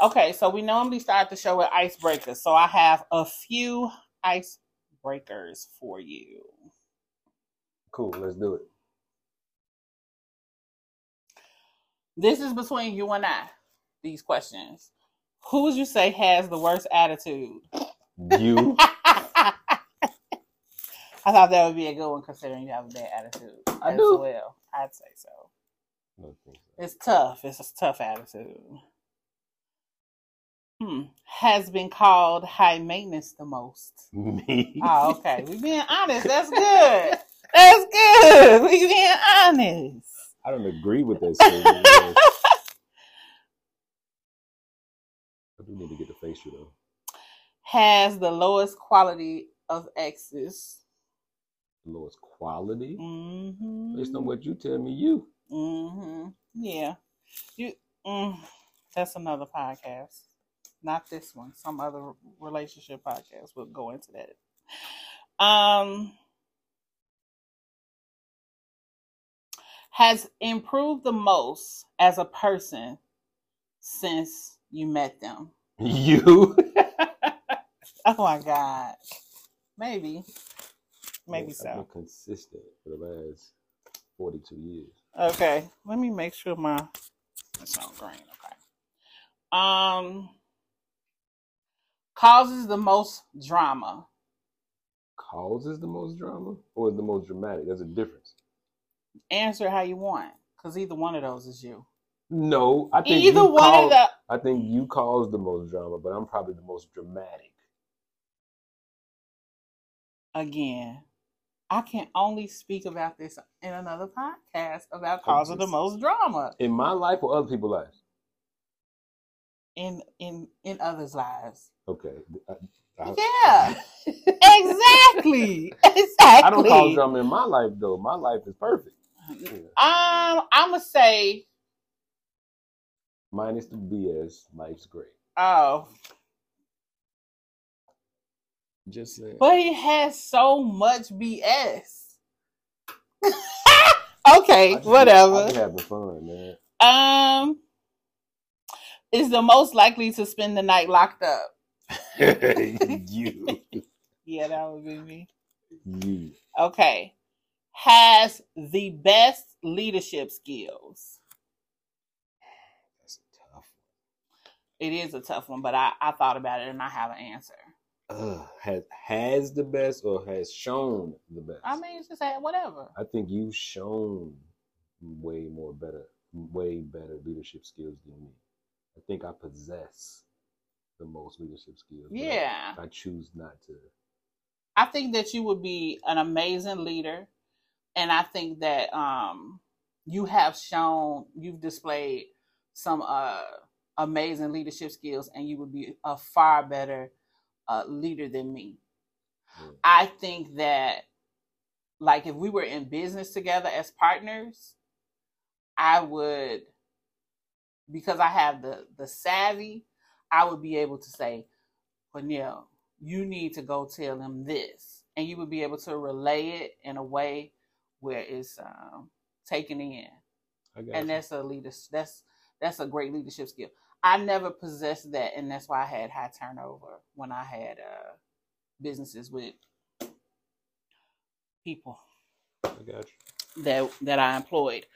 Okay, so we normally start the show with icebreakers. So I have a few icebreakers for you. Cool, let's do it. This is between you and I. These questions. Who would you say has the worst attitude? You. I thought that would be a good one considering you have a bad attitude. I as do. Well, I'd say so. It's tough. It's a tough attitude. Hmm. Has been called high maintenance the most. Me. Oh, okay. We being honest. That's good. That's good. We being honest. I don't agree with that I do need to get the facial though. Has the lowest quality of exes. Lowest quality. Mm-hmm. Based on what you tell me, you. Mm-hmm. Yeah. You. Mm, that's another podcast. Not this one. Some other relationship podcast. We'll go into that. Um. Has improved the most as a person since you met them. You. Oh my god. Maybe. Maybe I've been so. consistent for the last forty-two years. Okay. Let me make sure my it's on green. Okay. Um causes the most drama. Causes the most drama, or is the most dramatic? There's a difference. Answer how you want. Cause either one of those is you. No, I think Either you one cause, of the I think you cause the most drama, but I'm probably the most dramatic. again. I can only speak about this in another podcast about causing the most drama In my life or other people's lives? in in in others' lives. Okay. I, I- Yeah. Exactly. Exactly. I don't cause drama in my life though. My life is perfect. Yeah. Um, I'm gonna say, Minus the BS, life's great. oh, Just saying. but he has so much BS. okay, just- whatever. I be having fun, man. Um, is the most likely to spend the night locked up. You. Yeah, that would be me. You. Okay, has the best leadership skills. That's a tough It is a tough one, but I, I thought about it and I have an answer. Uh, has has the best or has shown the best? I mean, just say whatever. I think you've shown way more better, way better leadership skills than me. I think I possess the most leadership skills. I- Yeah. I, choose not to. I think that you would be an amazing leader, and I think that um, you have shown you've displayed some uh, amazing leadership skills, and you would be a far better uh, leader than me. Yeah. I think that, like, if we were in business together as partners, I would, because I have the the savvy, I would be able to say, Corneal, you need to go tell them this, and you would be able to relay it in a way where it's um, taken in, and you. that's a leader. That's that's a great leadership skill. I never possessed that, and that's why I had high turnover when I had uh, businesses with people I got you. that that I employed.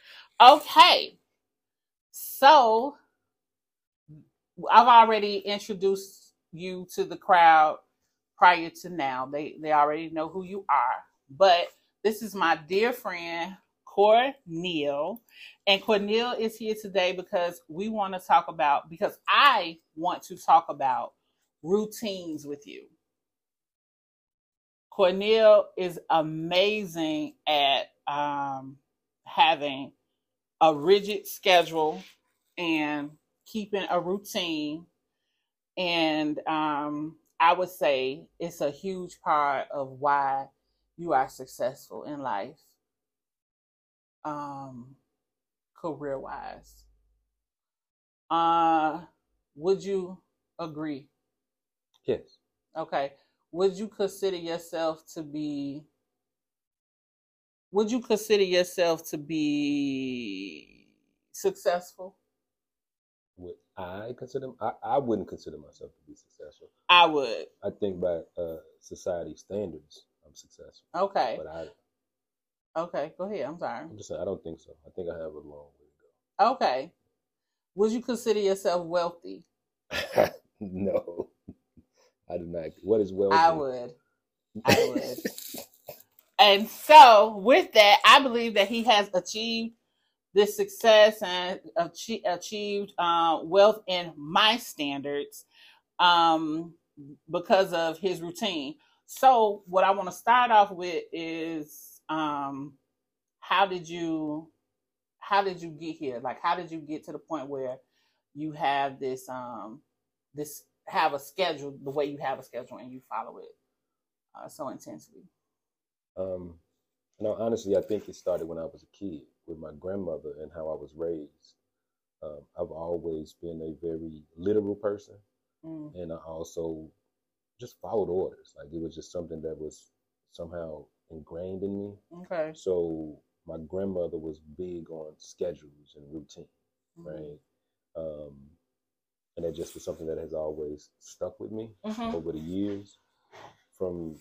Okay, so I've already introduced you to the crowd prior to now. They they already know who you are. But this is my dear friend Corneal, and Corneal is here today because we want to talk about because I want to talk about routines with you. Cornel is amazing at um, having a rigid schedule and keeping a routine. And um, I would say it's a huge part of why you are successful in life, um, career wise. Uh, would you agree? Yes. Okay. Would you consider yourself to be would you consider yourself to be successful? Would I consider? I, I wouldn't consider myself to be successful. I would. I think by uh, society standards, I'm successful. Okay. But I, Okay. Go ahead. I'm sorry. I'm just saying, I don't think so. I think I have a long way to go. Okay. Would you consider yourself wealthy? no, I do not. What is wealthy? I would. I would. And so, with that, I believe that he has achieved this success and achie- achieved uh, wealth in my standards um, because of his routine. So, what I want to start off with is um, how did you how did you get here? Like, how did you get to the point where you have this um, this have a schedule the way you have a schedule and you follow it uh, so intensely? Um, no, honestly, I think it started when I was a kid with my grandmother and how I was raised. Um, I've always been a very literal person, Mm. and I also just followed orders. Like it was just something that was somehow ingrained in me. Okay. So my grandmother was big on schedules and routine, right? Um, and that just was something that has always stuck with me Mhm. over the years from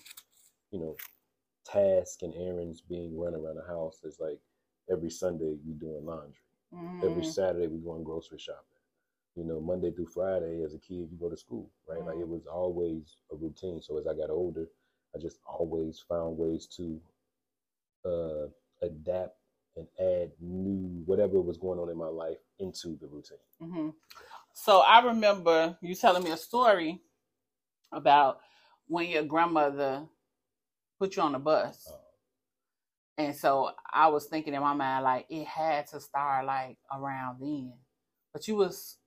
you know tasks and errands being run around the house it's like every sunday we doing laundry. Every Mhm. saturday we going grocery shopping. You know monday through friday as a kid you go to school right? Like it was always a routine. So as i got older i just always found ways to uh adapt and add new whatever was going on in my life into the routine. Hmm So I remember you telling me a story about when your grandmother put you on the bus. Uh, And so I was thinking in my mind, like, it had to start like around then. But you was,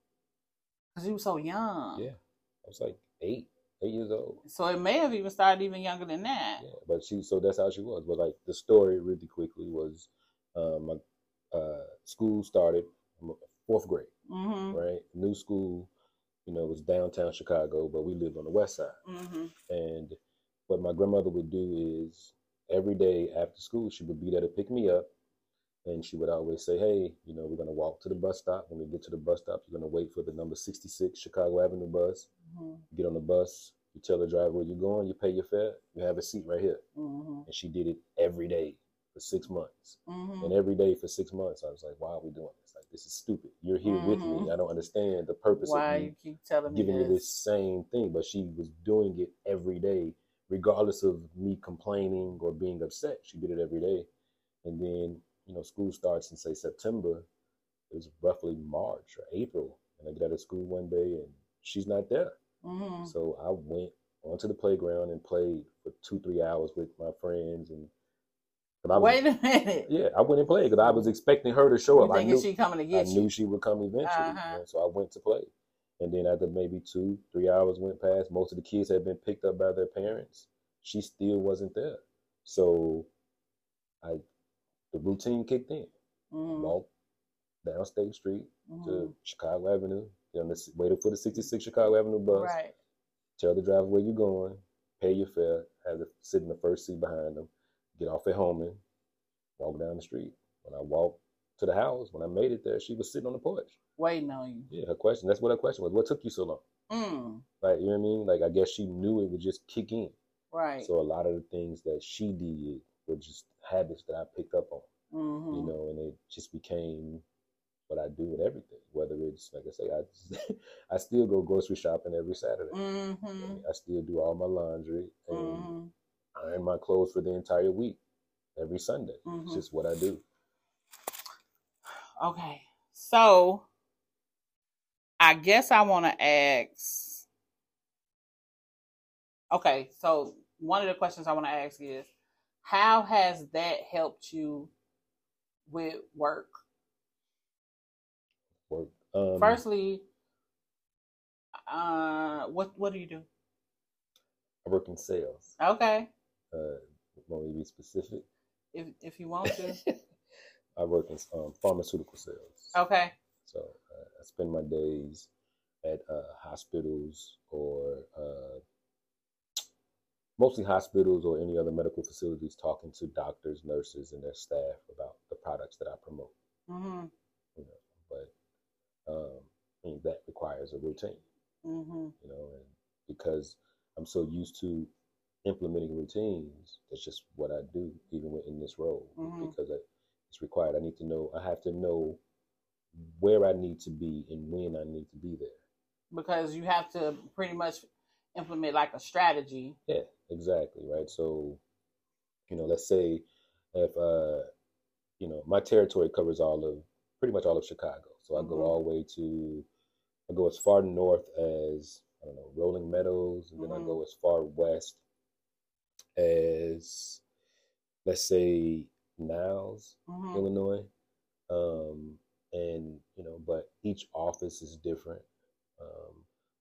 because you were so young. yeah i was like eight eight years old So it may have even started even younger than that. Yeah, but she so that's how she was. But like the story really quickly was um my uh school started fourth grade, hmm right? New school, you know, it was downtown Chicago, but we lived on the west side. hmm And what my grandmother would do is every day after school she would be there to pick me up and she would always say, Hey, you know, we're gonna walk to the bus stop. When we get to the bus stop, you're gonna wait for the number sixty six Chicago Avenue bus. hmm You get on the bus, you tell the driver where you're going, you pay your fare, you have a seat right here hmm and she did it every day for six months. hmm And every day for six months, I was like, "Why are we doing this? Like, this is stupid. You're here with me. Mhm. I don't understand the purpose Why of you you keep telling me giving me this? this same thing." But she was doing it every day, regardless of me complaining or being upset. She did it every day, and then you know, school starts in say September. It was roughly March or April, and I get out of school one day and she's not there. hmm So I went onto the playground and played for two, three hours with my friends. And was, Wait a minute. yeah, I went and played because I was expecting her to show You up. I knew, she coming to get I get knew she would come eventually. Uh-huh. so I went to play. And then after maybe two, three hours went past, most of the kids had been picked up by their parents. She still wasn't there. So I the routine kicked in. hmm Walk down State Street hmm to Chicago Avenue, you know, waited for the 66 Chicago Avenue bus, Right. tell the driver where you're going, pay your fare, have to sit in the first seat behind them, get off at Homan, walk down the street. When I walked to the house, when I made it there, she was sitting on the porch. Waiting on you. Yeah, her question, that's what her question was. What took you so long? Mm. Like, you know what I mean? Like, I guess she knew it would just kick in. Right. So a lot of the things that she did were just habits that I picked up on, hmm you know, and it just became what I do with everything. Whether it's, like I say, I, I still go grocery shopping every Saturday. hmm I still do all my laundry and hmm iron my clothes for the entire week every Sunday. It's Mhm. just what I do. Okay. So I guess I want to ask. Okay. So one of the questions I want to ask is how has that helped you with work? Work. Um, Firstly, uh, what what do you do? I work in sales. Okay, Uh, want me to be specific? if if you want to. I work in um, pharmaceutical sales. Okay. So uh, I spend my days at uh, hospitals or uh, mostly hospitals or any other medical facilities talking to doctors, nurses, and their staff about the products that I promote. hmm you know. But um, I mean, that requires a routine, Mm-hmm. you know, and because I'm so used to implementing routines, that's just what I do, even within this role, Mhm. because I, it's required. I need to know, I have to know where I need to be and when I need to be there. Because you have to pretty much implement like a strategy. Yeah, exactly, right? So, you know, let's say if, uh, you know, my territory covers all of, pretty much all of Chicago. So I go Mhm. all the way to, I go as far north as, I don't know, Rolling Meadows, and then I Mhm. go as far west as, let's say, Niles, Mm-hmm. Illinois. Um, and, you know, but each office is different. Um,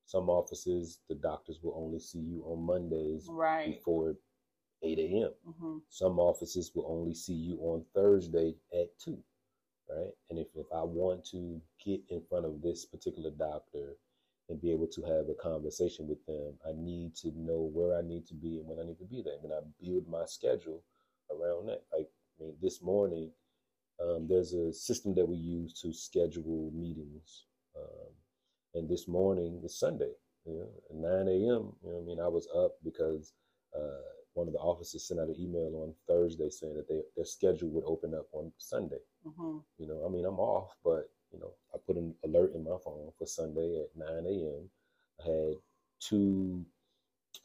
some offices, the doctors will only see you on Mondays Right. before 8 a.m. Mm-hmm. Some offices will only see you on Thursday at 2, right? And if, if I want to get in front of this particular doctor and be able to have a conversation with them, I need to know where I need to be and when I need to be there. And I build my schedule around that. Like, I mean, this morning, um, there's a system that we use to schedule meetings. Um, and this morning is Sunday, you know, at 9 a.m. You know I mean? I was up because uh, one of the officers sent out an email on Thursday saying that they, their schedule would open up on Sunday. Mm-hmm. You know, I mean, I'm off, but, you know, I put an alert in my phone for Sunday at 9 a.m. I had two,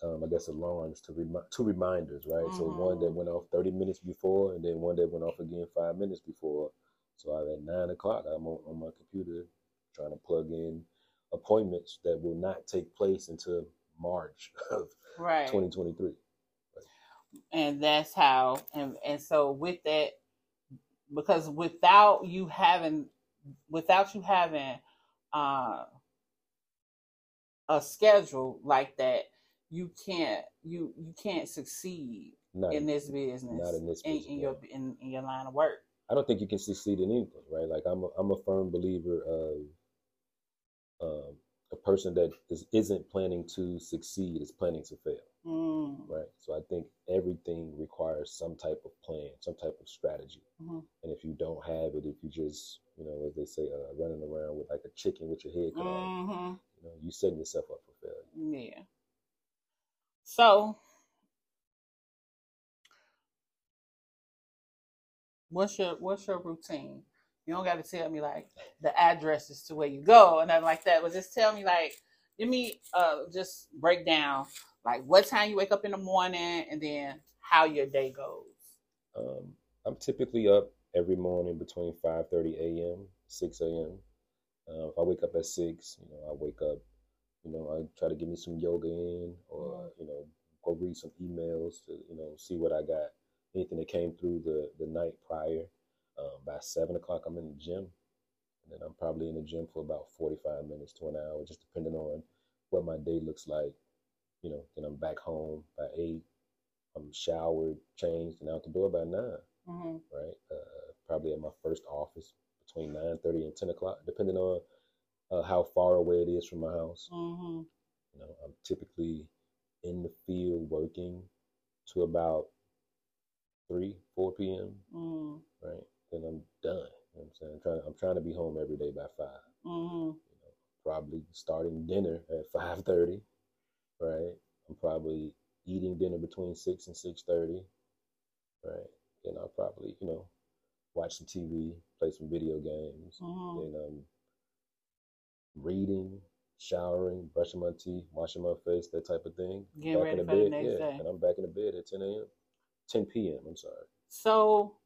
um, I guess, alarms to remi- two reminders, right? So one that Mhm. went off 30 minutes before, and then one that went off again five minutes before. So I, at nine o'clock, I'm on, on my computer trying to plug in appointments that will not take place until March of Right. 2023. and that's how and and so with that because without you having without you having uh a schedule like that you can't you you can't succeed Not, in this business not in this in, business, in your in, in your line of work I don't think you can succeed in anything, right? Like I'm a, I'm a firm believer of um, a person that is, isn't planning to succeed is planning to fail, mm. right? So I think everything requires some type of plan, some type of strategy. Mhm. And if you don't have it, if you just, you know, as they say, uh, running around with like a chicken with your head cut off, hmm you know, you setting yourself up for failure. yeah so what's your what's your routine you don't got to tell me like the addresses to where you go and nothing like that but just tell me like give me uh just break down like what time you wake up in the morning and then how your day goes Um, I'm typically up every morning between 5:30 a.m. 6 a.m. Uh, if I wake up at six, you know, I wake up, you know, I try to get me some yoga in, or you know, go read some emails to, you know, see what I got, anything that came through the the night prior. Um, by seven o'clock, I'm in the gym, and then I'm probably in the gym for about 45 minutes to an hour, just depending on what my day looks like. You know, then I'm back home by eight. I'm showered, changed, and out the door by nine. mm-hmm. Right, uh, probably at my first office between nine thirty and ten o'clock, depending on uh, how far away it is from my house. Mm-hmm. You know, I'm typically in the field working to about three, four p.m. Mm-hmm. Right, then I'm done. You know I'm saying, I'm trying, I'm trying to be home every day by five. Mm-hmm. You know, probably starting dinner at five thirty. Right, I'm probably eating dinner between six and six thirty. Right, then I'll probably, you know, watch some TV, play some video games, Mm-hmm. then um, reading, showering, brushing my teeth, washing my face, that type of thing. Getting ready in for the bed, next yeah, day. and I'm back in the bed at 10 a.m., 10 p.m. I'm sorry. So,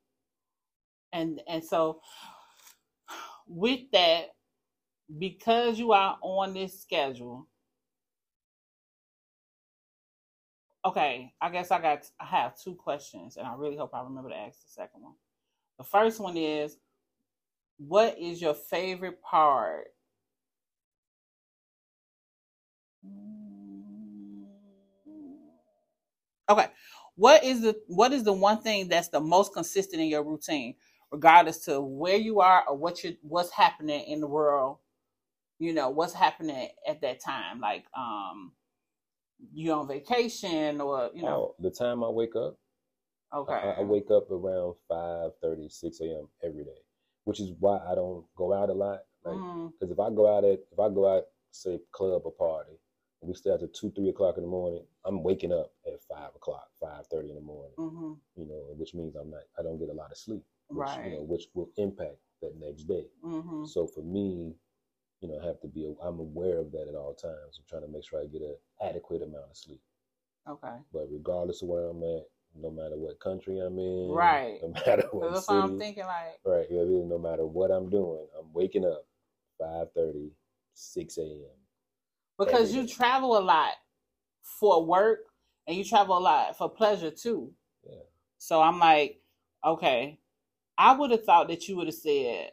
and and so with that, because you are on this schedule, okay, I guess I got I have two questions, and I really hope I remember to ask the second one. The first one is, what is your favorite part? Okay, what is the what is the one thing that's the most consistent in your routine, regardless to where you are or what you what's happening in the world? You know what's happening at that time, like um, you on vacation or you know. Oh, the time I wake up, Okay. I, I wake up around 5 6 a.m. every day, which is why I don't go out a lot Like, because if I go out at if I go out say club or party, we stay out to two three o'clock in the morning, I'm waking up at five o'clock, five thirty in the morning. Mhm. You know, which means I'm not I don't get a lot of sleep, which you know Right. which will impact that next day. Mhm. So for me, you know, I have to be I'm aware of that at all times. I'm trying to make sure I get an adequate amount of sleep. Okay. But regardless of where I'm at, no matter what country I'm in, Right. No matter what that's city, what I'm thinking. Like, right? Yeah, really, no matter what I'm doing, I'm waking up 5:30, 6 a.m. because you travel a lot for work and you travel a lot for pleasure too. Yeah. So I'm like, okay, I would have thought that you would have said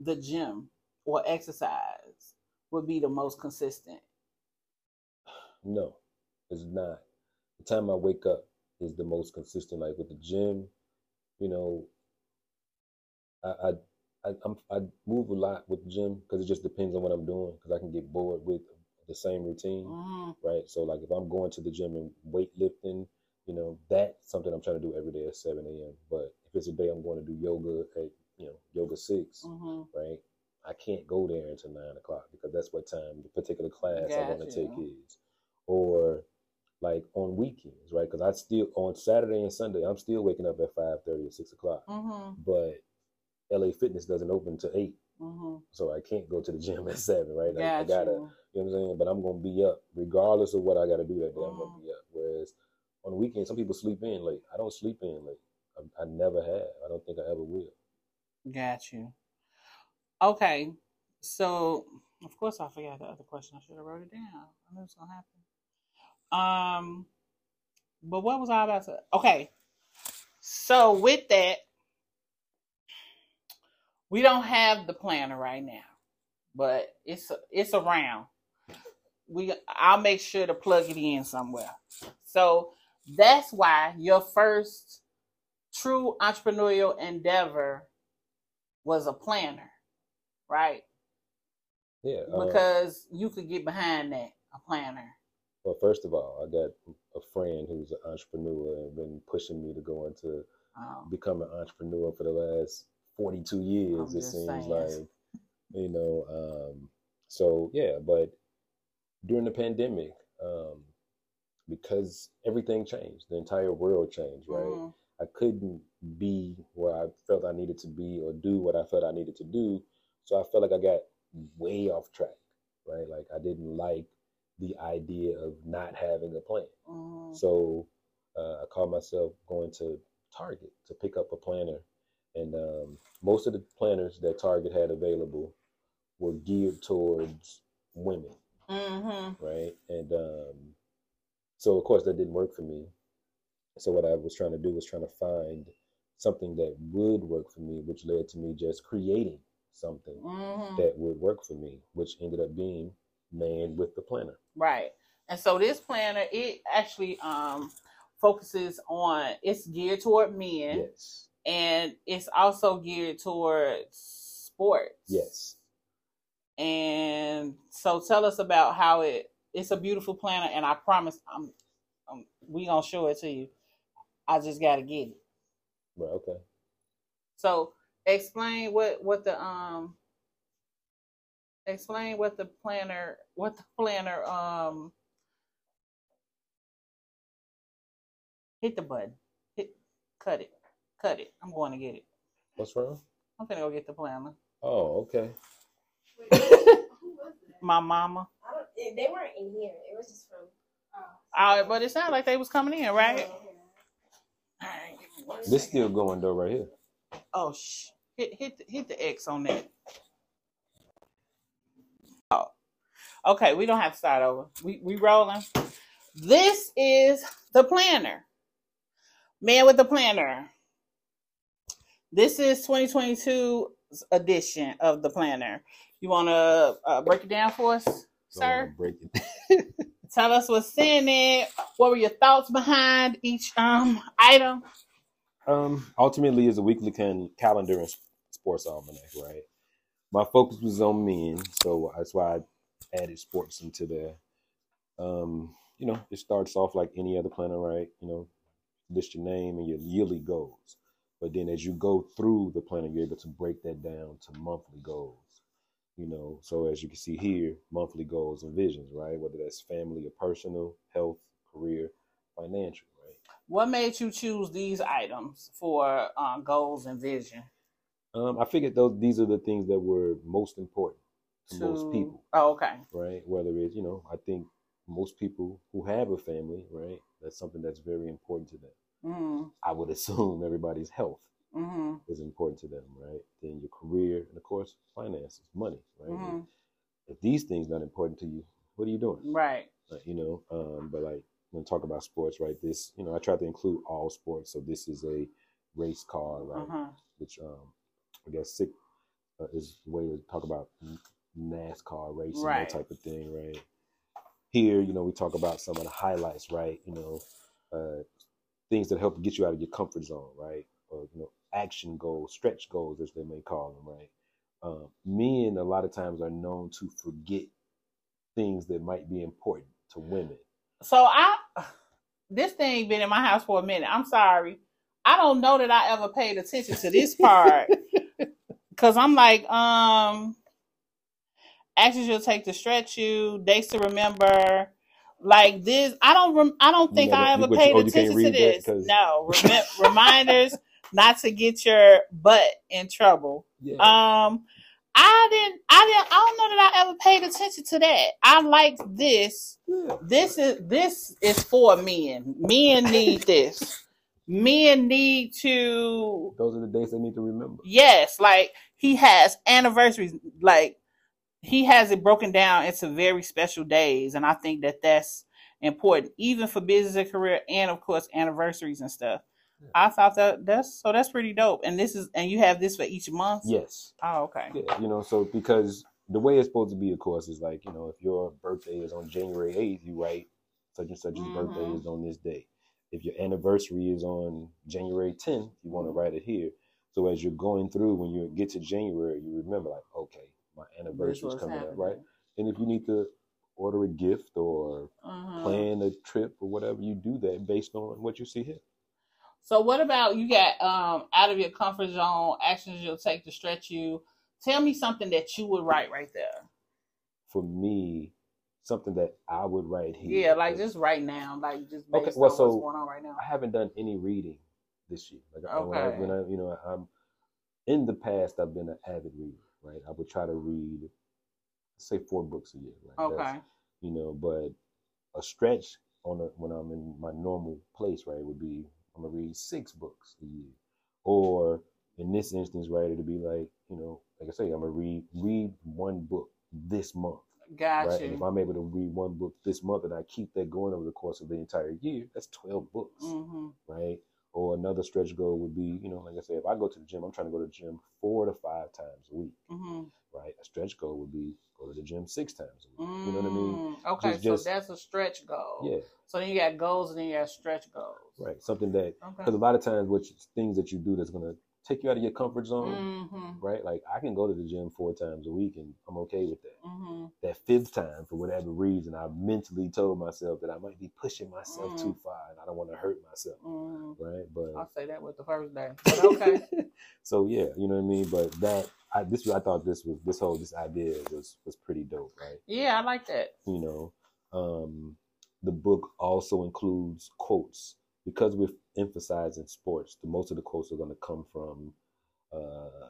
the gym or exercise would be the most consistent. No, it's not. The time I wake up is the most consistent. Like with the gym, you know, I I I, I'm, I move a lot with the gym because it just depends on what I'm doing. Because I can get bored with the same routine, hmm right? So like if I'm going to the gym and weightlifting, you know, that's something I'm trying to do every day at 7 a.m. But if it's a day I'm going to do yoga at you know yoga six, hmm right? I can't go there until nine o'clock because that's what time the particular class I want to take is. Or like on weekends, right? Because I still on Saturday and Sunday I'm still waking up at five thirty or six o'clock. hmm But LA Fitness doesn't open till eight, hmm so I can't go to the gym at seven, right? I, I Got gotta, you. You know what I'm saying? But I'm gonna be up regardless of what I gotta do that day. I'm gonna be up. Whereas on the weekend, some people sleep in late. I don't sleep in late. I, I never have. I don't think I ever will. Got you. Okay. So, of course, I forgot the other question. I should have wrote it down. I knew it was gonna happen. Um, but what was I about to? Okay. So with that, we don't have the planner right now, but it's it's around. We I'll make sure to plug it in somewhere. So that's why your first true entrepreneurial endeavor was a planner, right? Yeah. uh, Because you could get behind that, a planner. Well, first of all, I got a friend who's an entrepreneur and been pushing me to go into Um, become an entrepreneur for the last 42 years, I'm it seems saying. like. You know, um, so yeah, but during the pandemic, um, because everything changed, the entire world changed, right? mhm, I couldn't be where I felt I needed to be or do what I felt I needed to do. So I felt like I got way off track, right? Like I didn't like the idea of not having a plan. mhm. So uh, I called myself going to Target to pick up a planner. And um, most of the planners that Target had available were geared towards women, Mhm. right? And um, so, of course, that didn't work for me. So, what I was trying to do was trying to find something that would work for me, which led to me just creating something Mhm. that would work for me, which ended up being Man with the Planner. Right. And so this planner, it actually um focuses on it's geared toward men Yes. and it's also geared towards sports. Yes. And so tell us about how it it's a beautiful planner and I promise I'm, I'm we gonna show it to you. I just gotta get it. Right. Okay. So explain what what the um explain what the planner what the planner um hit the button. Hit cut it. Cut it. I'm going to get it. What's wrong? I'm gonna go get the planner. Oh, okay. Who was that? My mama. I don't. eh, They weren't in here. It was just from. Uh, but it sounded like they was coming in, right? Oh, All right, give me one This second. still going though, right here. Oh sh! Hit hit the, hit the X on that. Oh, okay. We don't have to start over. We we rolling. This is the planner. Man with the planner. This is 2022 edition of the planner. You want to uh, break it down for us, sir? break it. Tell us what's in it. What were your thoughts behind each um item? um, ultimately, is a weekly can- calendar and sports almanac, right? My focus was on men, so that's why I added sports into there. Um, you know, it starts off like any other planner, right? You know, list your name and your yearly goals. But then as you go through the planner, you're able to break that down to monthly goals. You know, so as you can see here, monthly goals and visions, right? Whether that's family or personal, health, career, financial, right? What made you choose these items for uh, goals and vision? Um, I figured those these are the things that were most important to, most people, Oh, okay. right? Whether it's, you know, I think most people who have a family, right, that's something that's very important to them. Mm-hmm. I would assume everybody's health Mm-hmm. is important to them, right? Then your career, and of course, finances, money, right? Mhm. If these things not important to you, what are you doing? Right. Like, you know, um, but like when we talk about sports, right? This, you know, I try to include all sports. So this is a race car, right? Uh-huh. Which um, I guess sick uh, is the way to talk about NASCAR racing, Right. that type of thing, right? Here, you know, we talk about some of the highlights, right? You know, uh, things that help get you out of your comfort zone, right? Or you know, action goals, stretch goals, as they may call them, right? Um, men a lot of times are known to forget things that might be important to women. So I, this thing been in my house for a minute. I'm sorry. I don't know that I ever paid attention to this part because I'm like, um, actions you'll take to stretch you, dates to remember. Like this, I don't. Rem- I don't think never- I ever you- paid oh, attention to this. that No, Rem- reminders not to get your butt in trouble. Yeah. Um, I didn't. I didn't. I don't know that I ever paid attention to that. I like this. yeah. This is this is for men. Men need this. Men need to Those are the dates they need to remember. yes, like he has anniversaries. Like he has it broken down into very special days, and I think that that's important, even for business and career, and of course anniversaries and stuff. Yeah. I thought that that's so that's pretty dope. And this is and you have this for each month. Yes. Oh, okay. Yeah, you know, so because the way it's supposed to be, of course, is like, you know, if your birthday is on January 8th, you write such and such's birthday Mhm. is on this day. If your anniversary is on January 10th, you want to write it here. So as you're going through, when you get to January, you remember, like, okay, my This anniversary is was coming up, right? And if you need to order a gift or Mhm. plan a trip or whatever, you do that based on what you see here. So what about you got um out of your comfort zone actions you'll take to stretch you? Tell me something that you would write right there. For me, something that I would write here. Yeah, like just right now, like just Okay, based well, on so- what's going on right now. I haven't done any reading this year. Like I, when, I, Okay. when I, you know, I'm in the past, I've been an avid reader, right? I would try to read, say, four books a year, right? That's- Okay. you know, but a stretch on a, when I'm in my normal place, right, would be I'm gonna read six books a year, or in this instance, right, it'd be like, you know, like I say, I'm gonna read read one book this month. Got right? And if. I'm able to read one book this month and I keep that going over the course of the entire year, that's 12 books, hmm right? Or another stretch goal would be, you know, like I said, if I go to the gym, I'm trying to go to the gym four to five times a week, hmm right? A stretch goal would be go to the gym six times a week. You know what I mean? Mm, Okay, Just- so just- that's a stretch goal. Yeah, So then you got goals and then you got stretch goals. right. Something that, Okay. because a lot of times, what things that you do that's gonna take you out of your comfort zone, hmm right? Like I can go to the gym four times a week and I'm okay with that. hmm That fifth time, for whatever reason, I mentally told myself that I might be pushing myself Mm. too far and I don't want to hurt myself, hmm right? But I'll say that with the first day. But okay. so yeah, you know what I mean. But that I this I thought this was this whole this idea was was pretty dope, right? yeah, I like that. You know, um, the book also includes quotes because we're emphasizing sports. The most of the quotes are going to come from uh,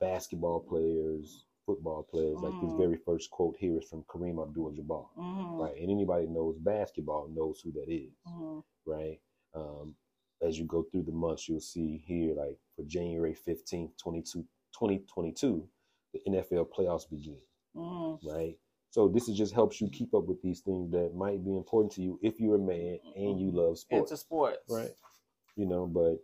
basketball players, football players. Like this Mm. very first quote here is from Kareem Abdul-Jabbar, hmm right? And anybody who knows basketball knows who that is hmm right? Um, as you go through the months, you'll see here, like for January 15th, 22, 2022, the NFL playoffs begin, hmm right? So this is just helps you keep up with these things that might be important to you if you're a man and you love sports, Into sports. right? You know, but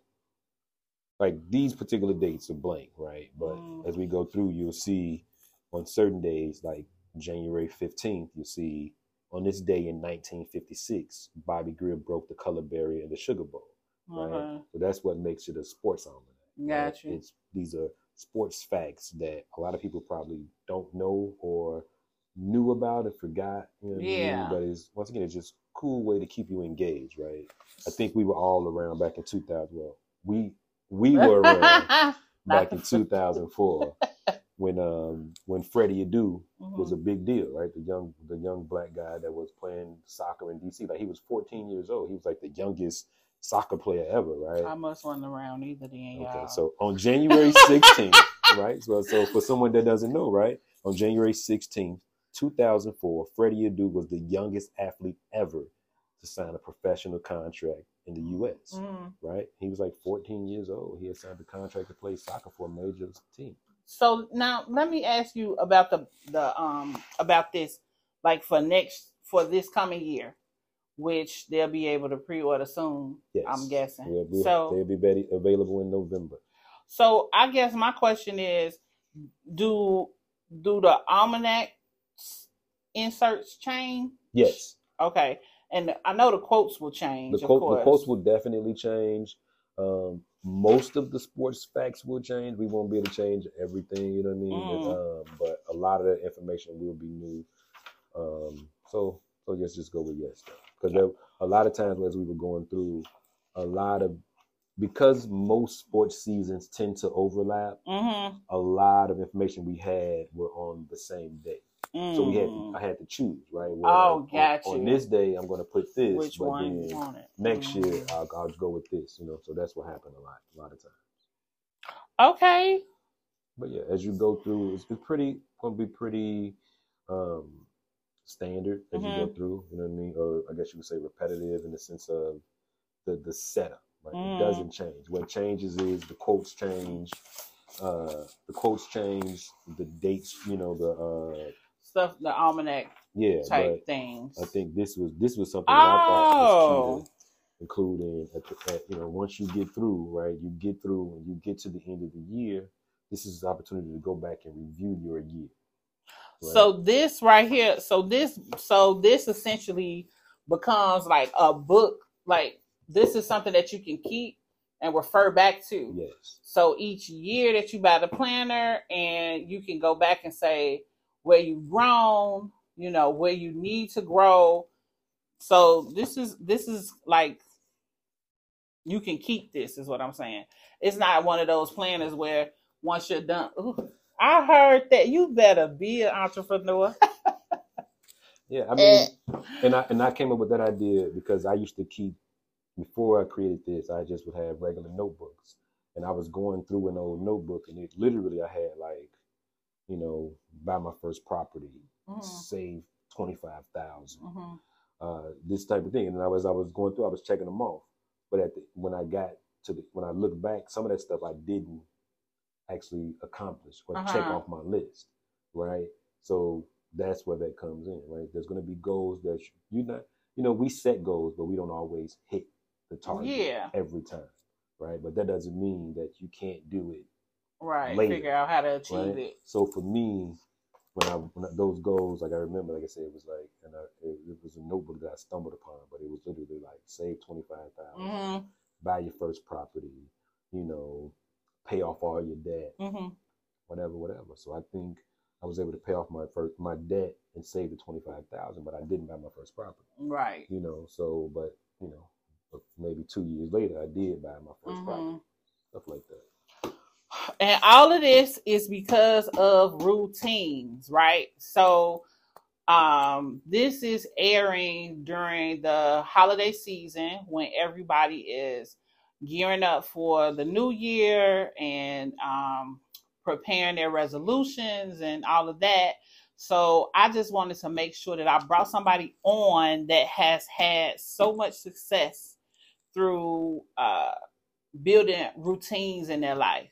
like these particular dates are blank, right? But Mm. as we go through, you'll see on certain days, like January 15th, you'll see on this day in 1956, Bobby Grier broke the color barrier in the Sugar Bowl. Right. Okay. So that's what makes it a sports almanac. right? It's these are sports facts that a lot of people probably don't know or knew about and forgot. You know? Yeah. But it's once again, it's just a cool way to keep you engaged, right? I think we were all around back in 2000. Well, we we were around back in 2004 when um when Freddie Adu was Mhm. a big deal, right? The young the young black guy that was playing soccer in DC. Like he was 14 years old. He was like the youngest soccer player ever, right? I must run around either then, y'all. Okay, so on January 16th, right? So, so for someone that doesn't know, right? On January 16th, 2004, Freddie Adu was the youngest athlete ever to sign a professional contract in the U.S., Mhm. right? He was like 14 years old. He had signed a contract to play soccer for a major team. So now let me ask you about the the um about this, like for next for this coming year, which they'll be able to pre-order soon. Yes. I'm guessing. They'll be, so they'll be ready, available in November. so I guess my question is, do do the almanac inserts change? Yes. Okay, and I know the quotes will change. The, of quote, course. the quotes will definitely change. Um, most of the sports facts will change. We won't be able to change everything, you know what I mean? Mm. Um, but a lot of the information will be new. Um, so, so let's just go with yes, because a lot of times as we were going through, a lot of because most sports seasons tend to overlap. Mm-hmm. A lot of information we had were on the same day, so we had Mm. I had to choose right. Oh, like, on, on this day, I'm going to put this, Which but one then next year Mhm. I'll, I'll go with this, you know. So that's what happened a lot, a lot of times. Okay. But yeah, as you go through, it's, it's pretty gonna be pretty um standard as you go Mhm. through. You know what I mean? Or I guess you would say repetitive in the sense of the the setup. Right? Mm. It doesn't change. What changes is the quotes change. Uh, the quotes change. The dates. You know the uh Stuff the almanac yeah. type things. I think this was this was something that I thought was Oh. key to oh. include in at the, at, you know once you get through right you get through and you get to the end of the year this is the opportunity to go back and review your year right? So this right here, so this so this essentially becomes like a book. Like this is something that you can keep and refer back to. yes So each year that you buy the planner and you can go back and say where you've grown, you know, where you need to grow. So this is this is like you can keep this is what I'm saying. It's not one of those planners where once you're done, ooh, I heard that you better be an entrepreneur. yeah i mean Eh. and i and i came up with that idea because i used to keep before i created this i just would have regular notebooks and i was going through an old notebook and it literally i had like you know buy my first property Mhm, save 25000 mhm. uh, this type of thing. And I was I was going through, I was checking them off. But at the, when I got to the when I look back, some of that stuff I didn't actually accomplish or check Uh-huh. off my list, right? So that's where that comes in, right? There's going to be goals that you not, you know, we set goals, but we don't always hit the target Yeah. every time, right? But that doesn't mean that you can't do it Right. Later, Figure out how to achieve right? it. So for me, when I when those goals, like I remember, like I said, it was like, and I, it, it was a notebook that I stumbled upon, but it was literally like save twenty five thousand, hmm buy your first property, you know, pay off all your debt, hmm whatever, whatever. So I think I was able to pay off my first my debt and save the twenty five thousand, but I didn't buy my first property, Right. you know. So, but you know, maybe two years later, I did buy my 1st property, Mhm. stuff like that. And all of this is because of routines, right? So um this is airing during the holiday season when everybody is gearing up for the new year and um preparing their resolutions and all of that. So I just wanted to make sure that I brought somebody on that has had so much success through uh building routines in their life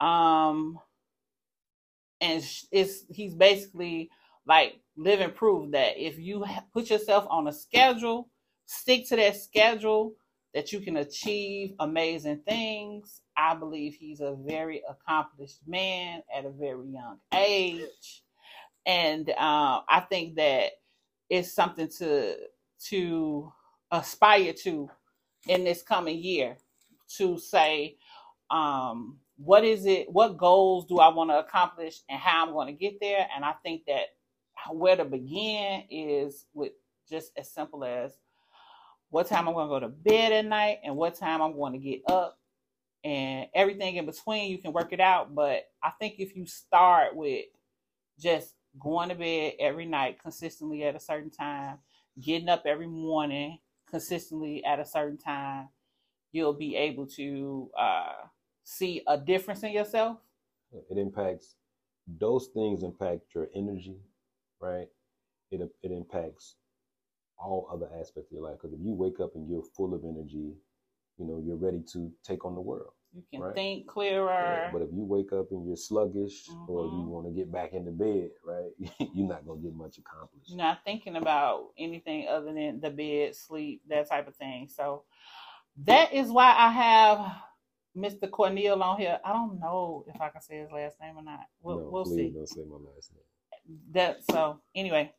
um and it's he's basically like living proof that if you put yourself on a schedule stick to that schedule that you can achieve amazing things. I believe he's a very accomplished man at a very young age. And uh, i think that it's something to to aspire to in this coming year to say um what is it what goals do i want to accomplish and how i'm going to get there and i think that where to begin is with just as simple as what time i'm going to go to bed at night and what time i'm going to get up and everything in between you can work it out. But I think if you start with just going to bed every night consistently at a certain time, getting up every morning consistently at a certain time, you'll be able to uh, see a difference in yourself. It impacts those things impact your energy, right? It it impacts all other aspects of your life. Because if you wake up and you're full of energy, you know you're ready to take on the world. You can Right. think clearer. Yeah, But if you wake up and you're sluggish or you Mhm. want to get back into bed, right, you're not gonna get much accomplished. You're not thinking about anything other than the bed, sleep, that type of thing. So that is why I have Mr. Corneal on here. I don't know if I can say his last name or not. We'll, no, we'll see. don't say my last name. That so anyway.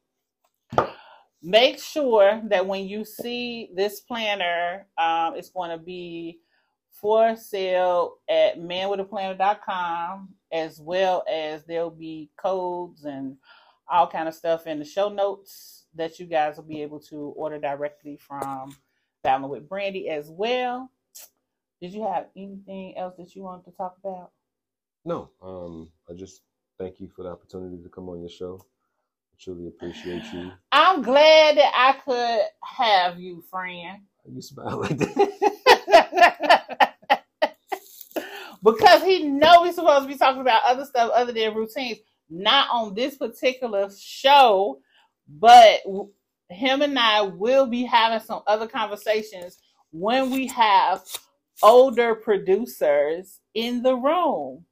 Make sure that when you see this planner, um, it's going to be for sale at manwithaplanner.com as well as there'll be codes and all kind of stuff in the show notes that you guys will be able to order directly from Babbling with Brandi as well. Did you have anything else that you wanted to talk about? No, um, I just thank you for the opportunity to come on your show. I truly appreciate you. I'm glad that I could have you, friend. You smile like that. because he know we're supposed to be talking about other stuff other than routines. Not on this particular show, but him and I will be having some other conversations when we have older producers in the room.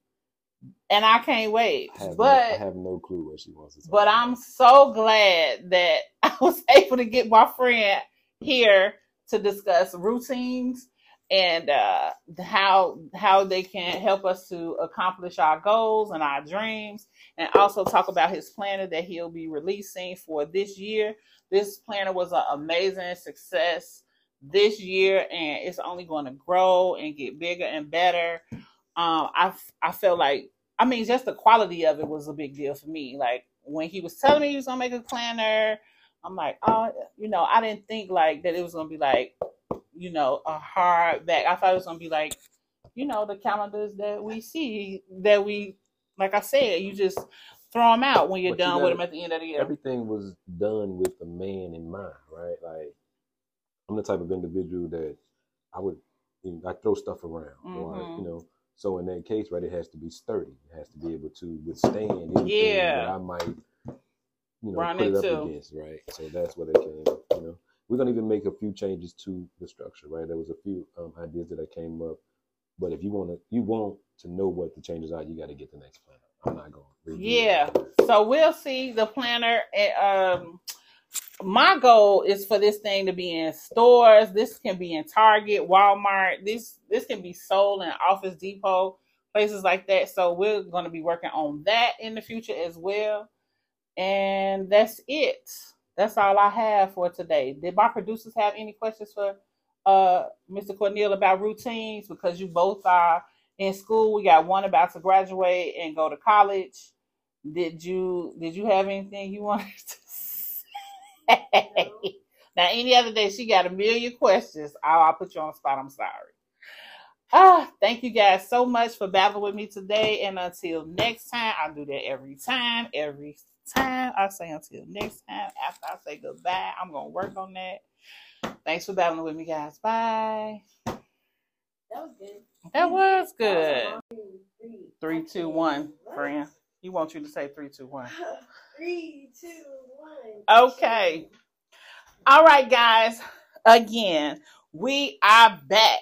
And I can't wait. I have, no, but I have no clue what she wants to say. but I'm so glad that I was able to get my friend here to discuss routines and uh, how how they can help us to accomplish our goals and our dreams, and also talk about his planner that he'll be releasing for this year. This planner was an amazing success this year, and it's only going to grow and get bigger and better. Um, I I feel like I mean, just the quality of it was a big deal for me. Like when he was telling me he was gonna make a planner, I'm like, oh, you know, I didn't think like that it was gonna be like, you know, a hard back. I thought it was gonna be like, you know, the calendars that we see that we, like I said, you just throw them out when you're But you done with them at the end of the year. everything was done with the man in mind, right? Like I'm the type of individual that I would you know, I throw stuff around, or I- you know. So in that case, right, it has to be sturdy. It has to be able to withstand anything Yeah. that I might, you know, Run put it into. up against, right? So that's what it came. You know, we're gonna even make a few changes to the structure, right? There was a few um, ideas that I came up, but if you want to, you want to know what the changes are, you got to get the next plan. I'm not going. to Yeah. So we'll see the planner. And, um, my goal is for this thing to be in stores. This can be in Target, Walmart. This this can be sold in Office Depot, places like that. So we're going to be working on that in the future as well. And that's it. That's all I have for today. Did my producers have any questions for uh Mr. Corneal about routines? Because you both are in school. We got one about to graduate and go to college. Did you did you have anything you wanted to? Now any other day she got a million questions. I'll, I'll put you on the spot. I'm sorry. Ah, thank you guys so much for babbling with me today. And until next time, I do that every time. Every time I say until next time. After I say goodbye, I'm gonna work on that. Thanks for babbling with me, guys. Bye. That was good. That was That good. was a long three. Two, one, friend. He wants you to say three, two, one. Three, two, one. Okay. All right, guys. Again, we are back.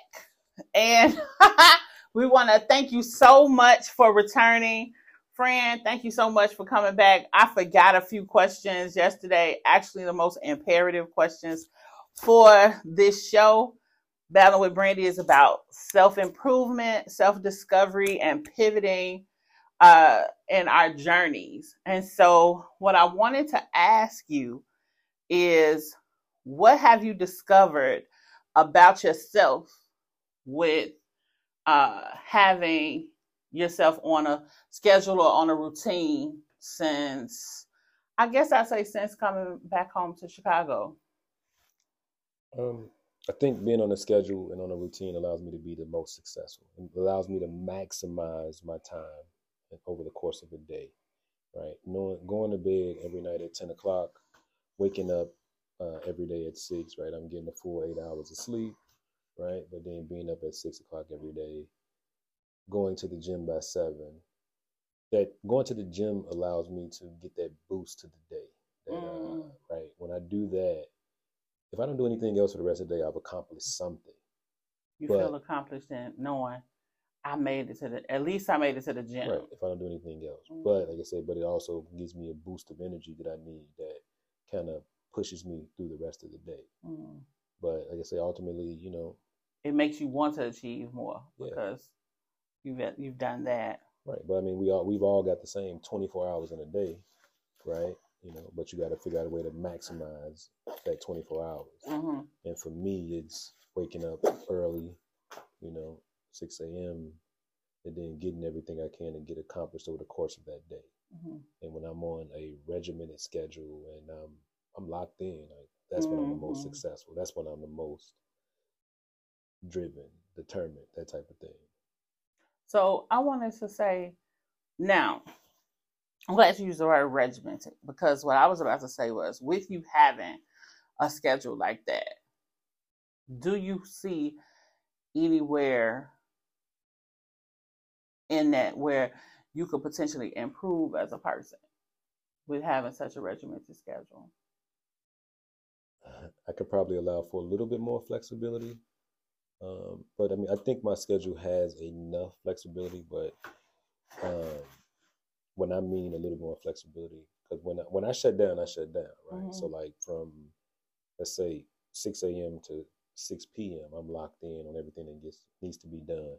And we want to thank you so much for returning. Friend, thank you so much for coming back. I forgot a few questions yesterday, actually, the most imperative questions for this show. Babbling with Brandi is about self improvement, self discovery, and pivoting uh, in our journeys. And so, what I wanted to ask you is what have you discovered about yourself with uh, having yourself on a schedule or on a routine since I guess I'd say since coming back home to Chicago. Um, I think being on a schedule and on a routine allows me to be the most successful. It allows me to maximize my time over the course of a day, right? Knowing going to bed every night at ten o'clock, waking up uh, every day at six, right? I'm getting a full eight hours of sleep, right? But then being up at six o'clock every day, going to the gym by seven. That going to the gym allows me to get that boost to the day. That, mm. uh, right when I do that, if I don't do anything else for the rest of the day, I've accomplished something. You but, feel accomplished in knowing I made it to the at least I made it to the gym. Right. If I don't do anything else, mm-hmm. but like I said, but it also gives me a boost of energy that I need that kind of pushes me through the rest of the day. Mm-hmm. But like I say, ultimately, you know, it makes you want to achieve more yeah. because you've you've done that. Right. But I mean, we all we've all got the same twenty four hours in a day, right? you know, but you got to figure out a way to maximize that 24 hours. Mm-hmm. And for me, it's waking up early, you know, 6 a.m., and then getting everything I can and get accomplished over the course of that day. Mm-hmm. And when I'm on a regimented schedule and um, I'm locked in, like that's mm-hmm. when I'm the most mm-hmm. successful. That's when I'm the most driven, determined, that type of thing. So I wanted to say now, I'm glad you used the word regimented because what I was about to say was with you having a schedule like that, do you see anywhere in that where you could potentially improve as a person with having such a regimented schedule? I could probably allow for a little bit more flexibility. Um, but I mean, I think my schedule has enough flexibility, but um, when I mean a little more flexibility, because when I, when I shut down, I shut down, right? Mm-hmm. So like from let's say six a.m. to six p.m., I'm locked in on everything that gets needs to be done.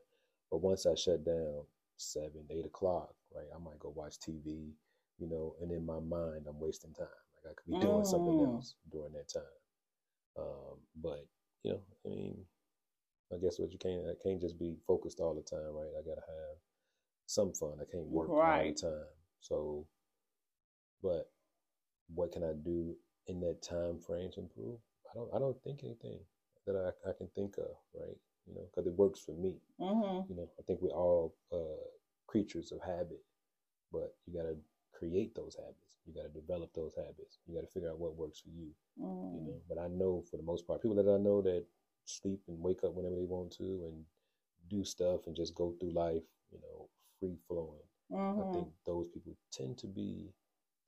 But once I shut down, seven, eight o'clock, right? I might go watch TV, you know, and in my mind, I'm wasting time. Like I could be doing mm. something else during that time. Um, but you know, I mean, I guess what you can't, I can't just be focused all the time, right? I gotta have some fun. I can't work right. all the time. So, but what can I do in that time frame to improve? I don't. I don't think anything that I, I can think of, right? You know, because it works for me. Mm-hmm. You know, I think we're all uh, creatures of habit, but you got to create those habits. You got to develop those habits. You got to figure out what works for you. Mm. You know, but I know for the most part, people that I know that sleep and wake up whenever they want to and do stuff and just go through life, you know, free flowing. Mm-hmm. I think those people tend to be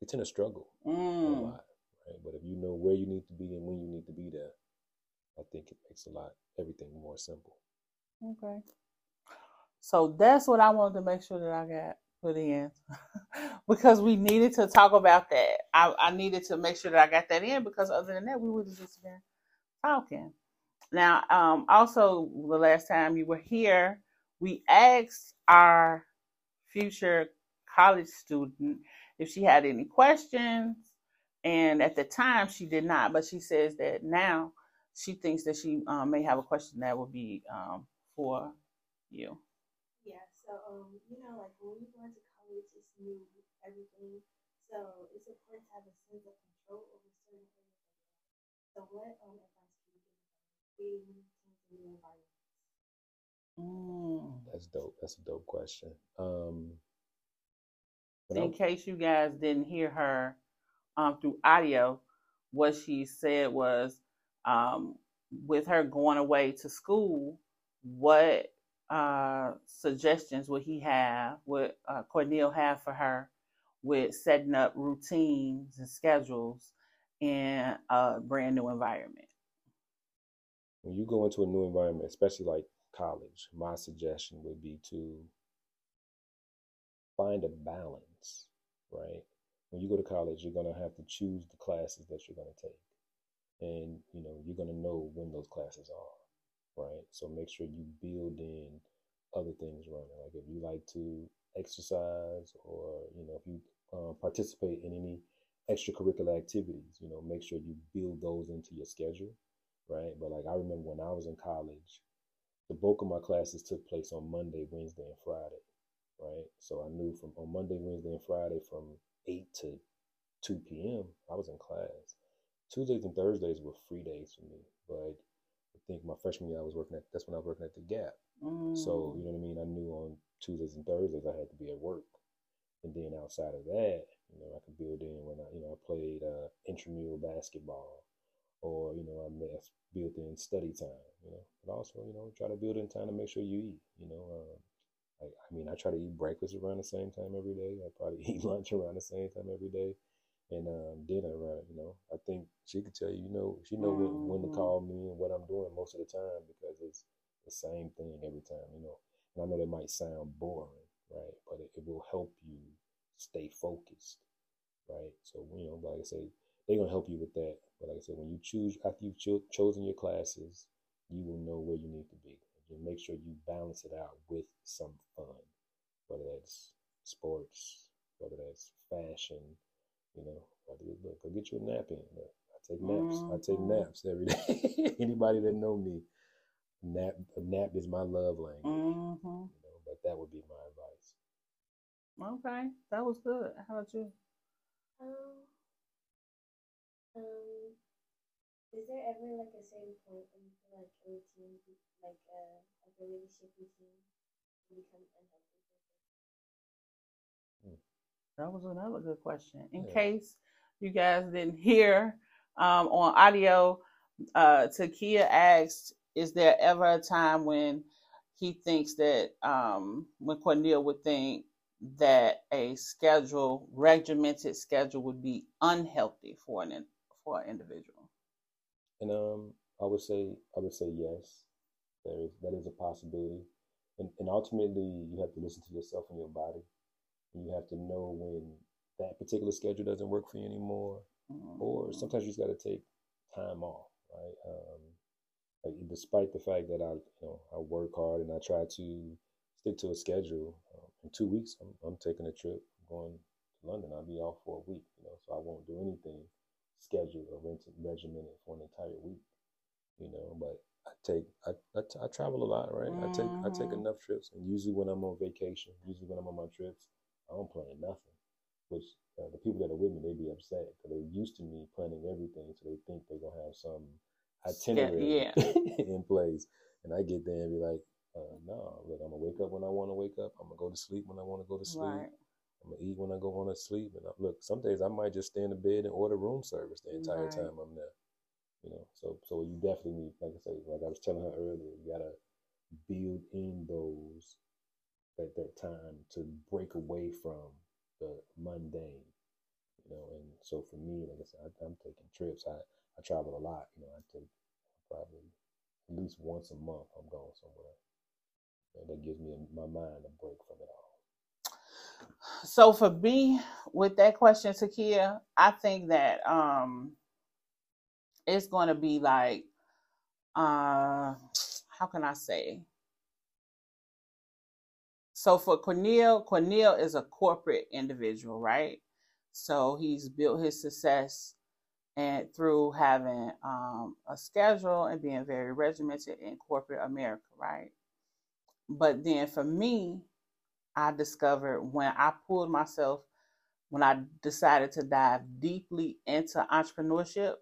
they tend to struggle mm. a lot, right? But if you know where you need to be and when you need to be there, I think it makes a lot everything more simple. Okay. So that's what I wanted to make sure that I got put in because we needed to talk about that. I, I needed to make sure that I got that in because other than that, we would have just been talking. Now, um, also the last time you were here, we asked our future college student if she had any questions. And at the time, she did not, but she says that now she thinks that she um, may have a question that would be um, for you. Yeah, so, um, you know, like when you go into college, it's new, everything. So it's important to have a sense of control over certain things. So, what um, advice can you give creating new environment? Mm. That's dope. That's a dope question. Um, in I'm, case you guys didn't hear her um, through audio, what she said was um, with her going away to school, what uh, suggestions would he have, would uh, Corneal have for her with setting up routines and schedules in a brand new environment? When you go into a new environment, especially like college, my suggestion would be to find a balance, right? When you go to college, you're going to have to choose the classes that you're going to take. And, you know, you're going to know when those classes are, right? So make sure you build in other things running. Like if you like to exercise or, you know, if you uh, participate in any extracurricular activities, you know, make sure you build those into your schedule, right? But like I remember when I was in college, the bulk of my classes took place on Monday, Wednesday, and Friday, right? So I knew from on Monday, Wednesday, and Friday from 8 to 2 p.m., I was in class. Tuesdays and Thursdays were free days for me, but I think my freshman year I was working at that's when I was working at the Gap. Mm. So you know what I mean. I knew on Tuesdays and Thursdays I had to be at work, and then outside of that, you know, I could build in when I you know I played uh, intramural basketball, or you know I built in study time. You know, but also you know try to build in time to make sure you eat. You know. Um, I, I mean, I try to eat breakfast around the same time every day. I probably eat lunch around the same time every day and um, dinner around. You know, I think she could tell you. You know, she know when, when to Mhm. call me and what I'm doing most of the time because it's the same thing every time. You know, and I know that might sound boring, right? But it, it will help you stay focused, right? So you know, like I say, they're gonna help you with that. But like I said, when you choose after you've cho- chosen your classes, you will know where you need to be. And make sure you balance it out with some fun, whether that's sports, whether that's fashion, you know, whether you look, go get you a nap in. Look, I take naps. I take Mhm. naps every day. Anybody that know me, nap a nap is my love language. hmm You know, but that would be my advice. Okay, that was good. How about you? Um, um, is there ever like a certain point when you feel like a routine, be- like uh, like a leadership routine, will become unhealthy? That was another good question. In Yeah. case you guys didn't hear um, on audio, uh, Takia asked, "Is there ever a time when he thinks that um, when Corneal would think that a schedule, regimented schedule, would be unhealthy for an for an individual?" And um, I would say I would say yes. There is that is a possibility, and and ultimately you have to listen to yourself and your body, you have to know when that particular schedule doesn't work for you anymore, or Mhm. sometimes you just got to take time off, right? Um, like despite the fact that I, you know, I work hard and I try to stick to a schedule. Um, in two weeks, I'm, I'm taking a trip. I'm going to London. I'll be off for a week, you know, so I won't do anything scheduled or rent- regimented for an entire week, you know. But I take, I, I, t- I travel a lot, right? I take, I take Mhm. enough trips, and usually when I'm on vacation, usually when I'm on my trips, I don't plan nothing which uh, the people that are with me they be upset because they're used to me planning everything, so they think they're gonna have some itinerary yeah. in place, and I get there and be like, uh, "No, look, I'm gonna wake up when I want to wake up. I'm gonna go to sleep when I want to go to sleep. Right. I'm gonna eat when I go want to sleep. And I, look, some days I might just stay in the bed and order room service the entire Right. time I'm there. You know, so so you definitely need, like I say, like I was telling her earlier, you gotta build in those that that time to break away from the mundane. You know, and so for me, like I said, I, I'm taking trips. I I travel a lot. You know, I take probably at least once a month. I'm going somewhere. And that gives me my mind a break from it all. So for me, with that question, Takia, I think that um it's gonna be like uh how can I say? So for Corneal, Corneal is a corporate individual, right? So he's built his success and through having um, a schedule and being very regimented in corporate America, right? But then for me, I discovered when I pulled myself, when I decided to dive deeply into entrepreneurship,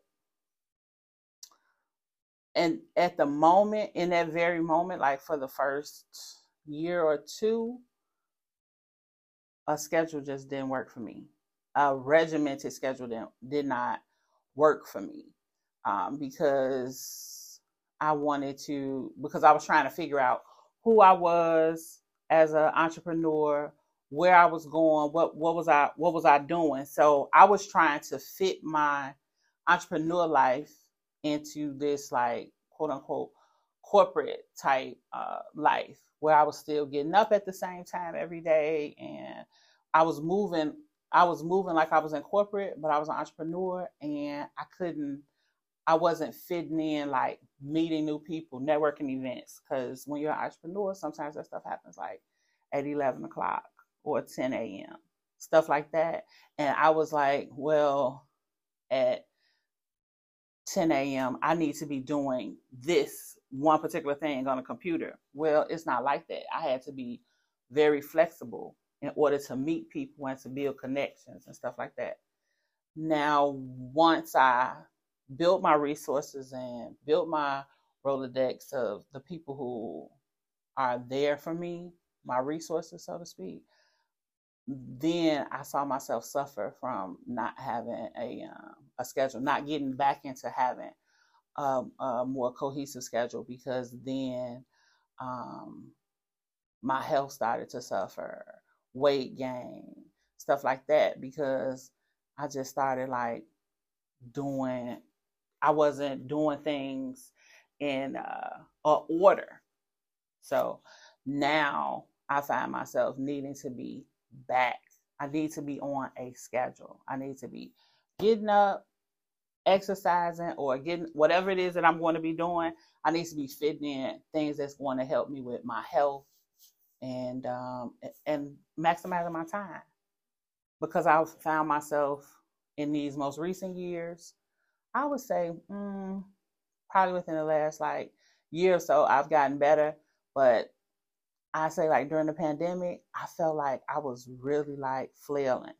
and at the moment, in that very moment, like for the first year or two, a schedule just didn't work for me. A regimented schedule didn't, did not work for me um, because I wanted to, because I was trying to figure out who I was as an entrepreneur, where I was going, what what was I what was I doing. So I was trying to fit my entrepreneur life into this like quote unquote corporate type uh, life where I was still getting up at the same time every day and I was moving I was moving like I was in corporate but I was an entrepreneur and I couldn't I wasn't fitting in like meeting new people networking events because when you're an entrepreneur sometimes that stuff happens like at 11 o'clock or 10 a.m stuff like that and I was like well at 10 a.m. I need to be doing this one particular thing on a computer. Well, it's not like that. I had to be very flexible in order to meet people and to build connections and stuff like that. Now, once I built my resources and built my Rolodex of the people who are there for me, my resources, so to speak, then I saw myself suffer from not having a um, a schedule, not getting back into having um, a more cohesive schedule because then um, my health started to suffer, weight gain, stuff like that because I just started like doing I wasn't doing things in uh, a order. So now I find myself needing to be back. I need to be on a schedule. I need to be getting up, exercising, or getting whatever it is that I'm going to be doing. I need to be fitting in things that's going to help me with my health and um, and maximizing my time because I've found myself in these most recent years. I would say mm, probably within the last like year or so, I've gotten better. But I say like during the pandemic, I felt like I was really like flailing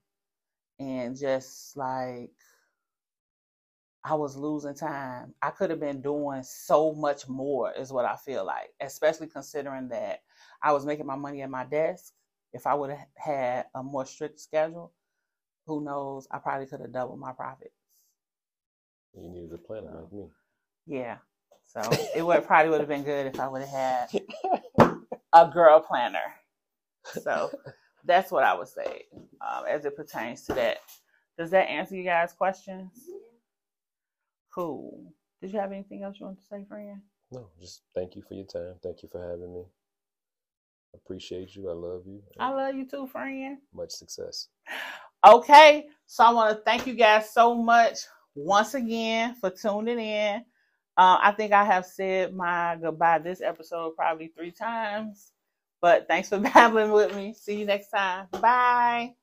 and just like I was losing time. I could have been doing so much more, is what I feel like, especially considering that I was making my money at my desk. If I would have had a more strict schedule, who knows? I probably could have doubled my profits. You needed a planner like me. Yeah. So it would probably would have been good if I would have had a girl planner. So that's what I would say um, as it pertains to that. Does that answer you guys' questions? Cool. Did you have anything else you want to say, friend? No, just thank you for your time. Thank you for having me. Appreciate you. I love you. I love you too, friend. Much success. Okay, so I want to thank you guys so much once again for tuning in. Uh, I think I have said my goodbye this episode probably three times, but thanks for babbling with me. See you next time. Bye.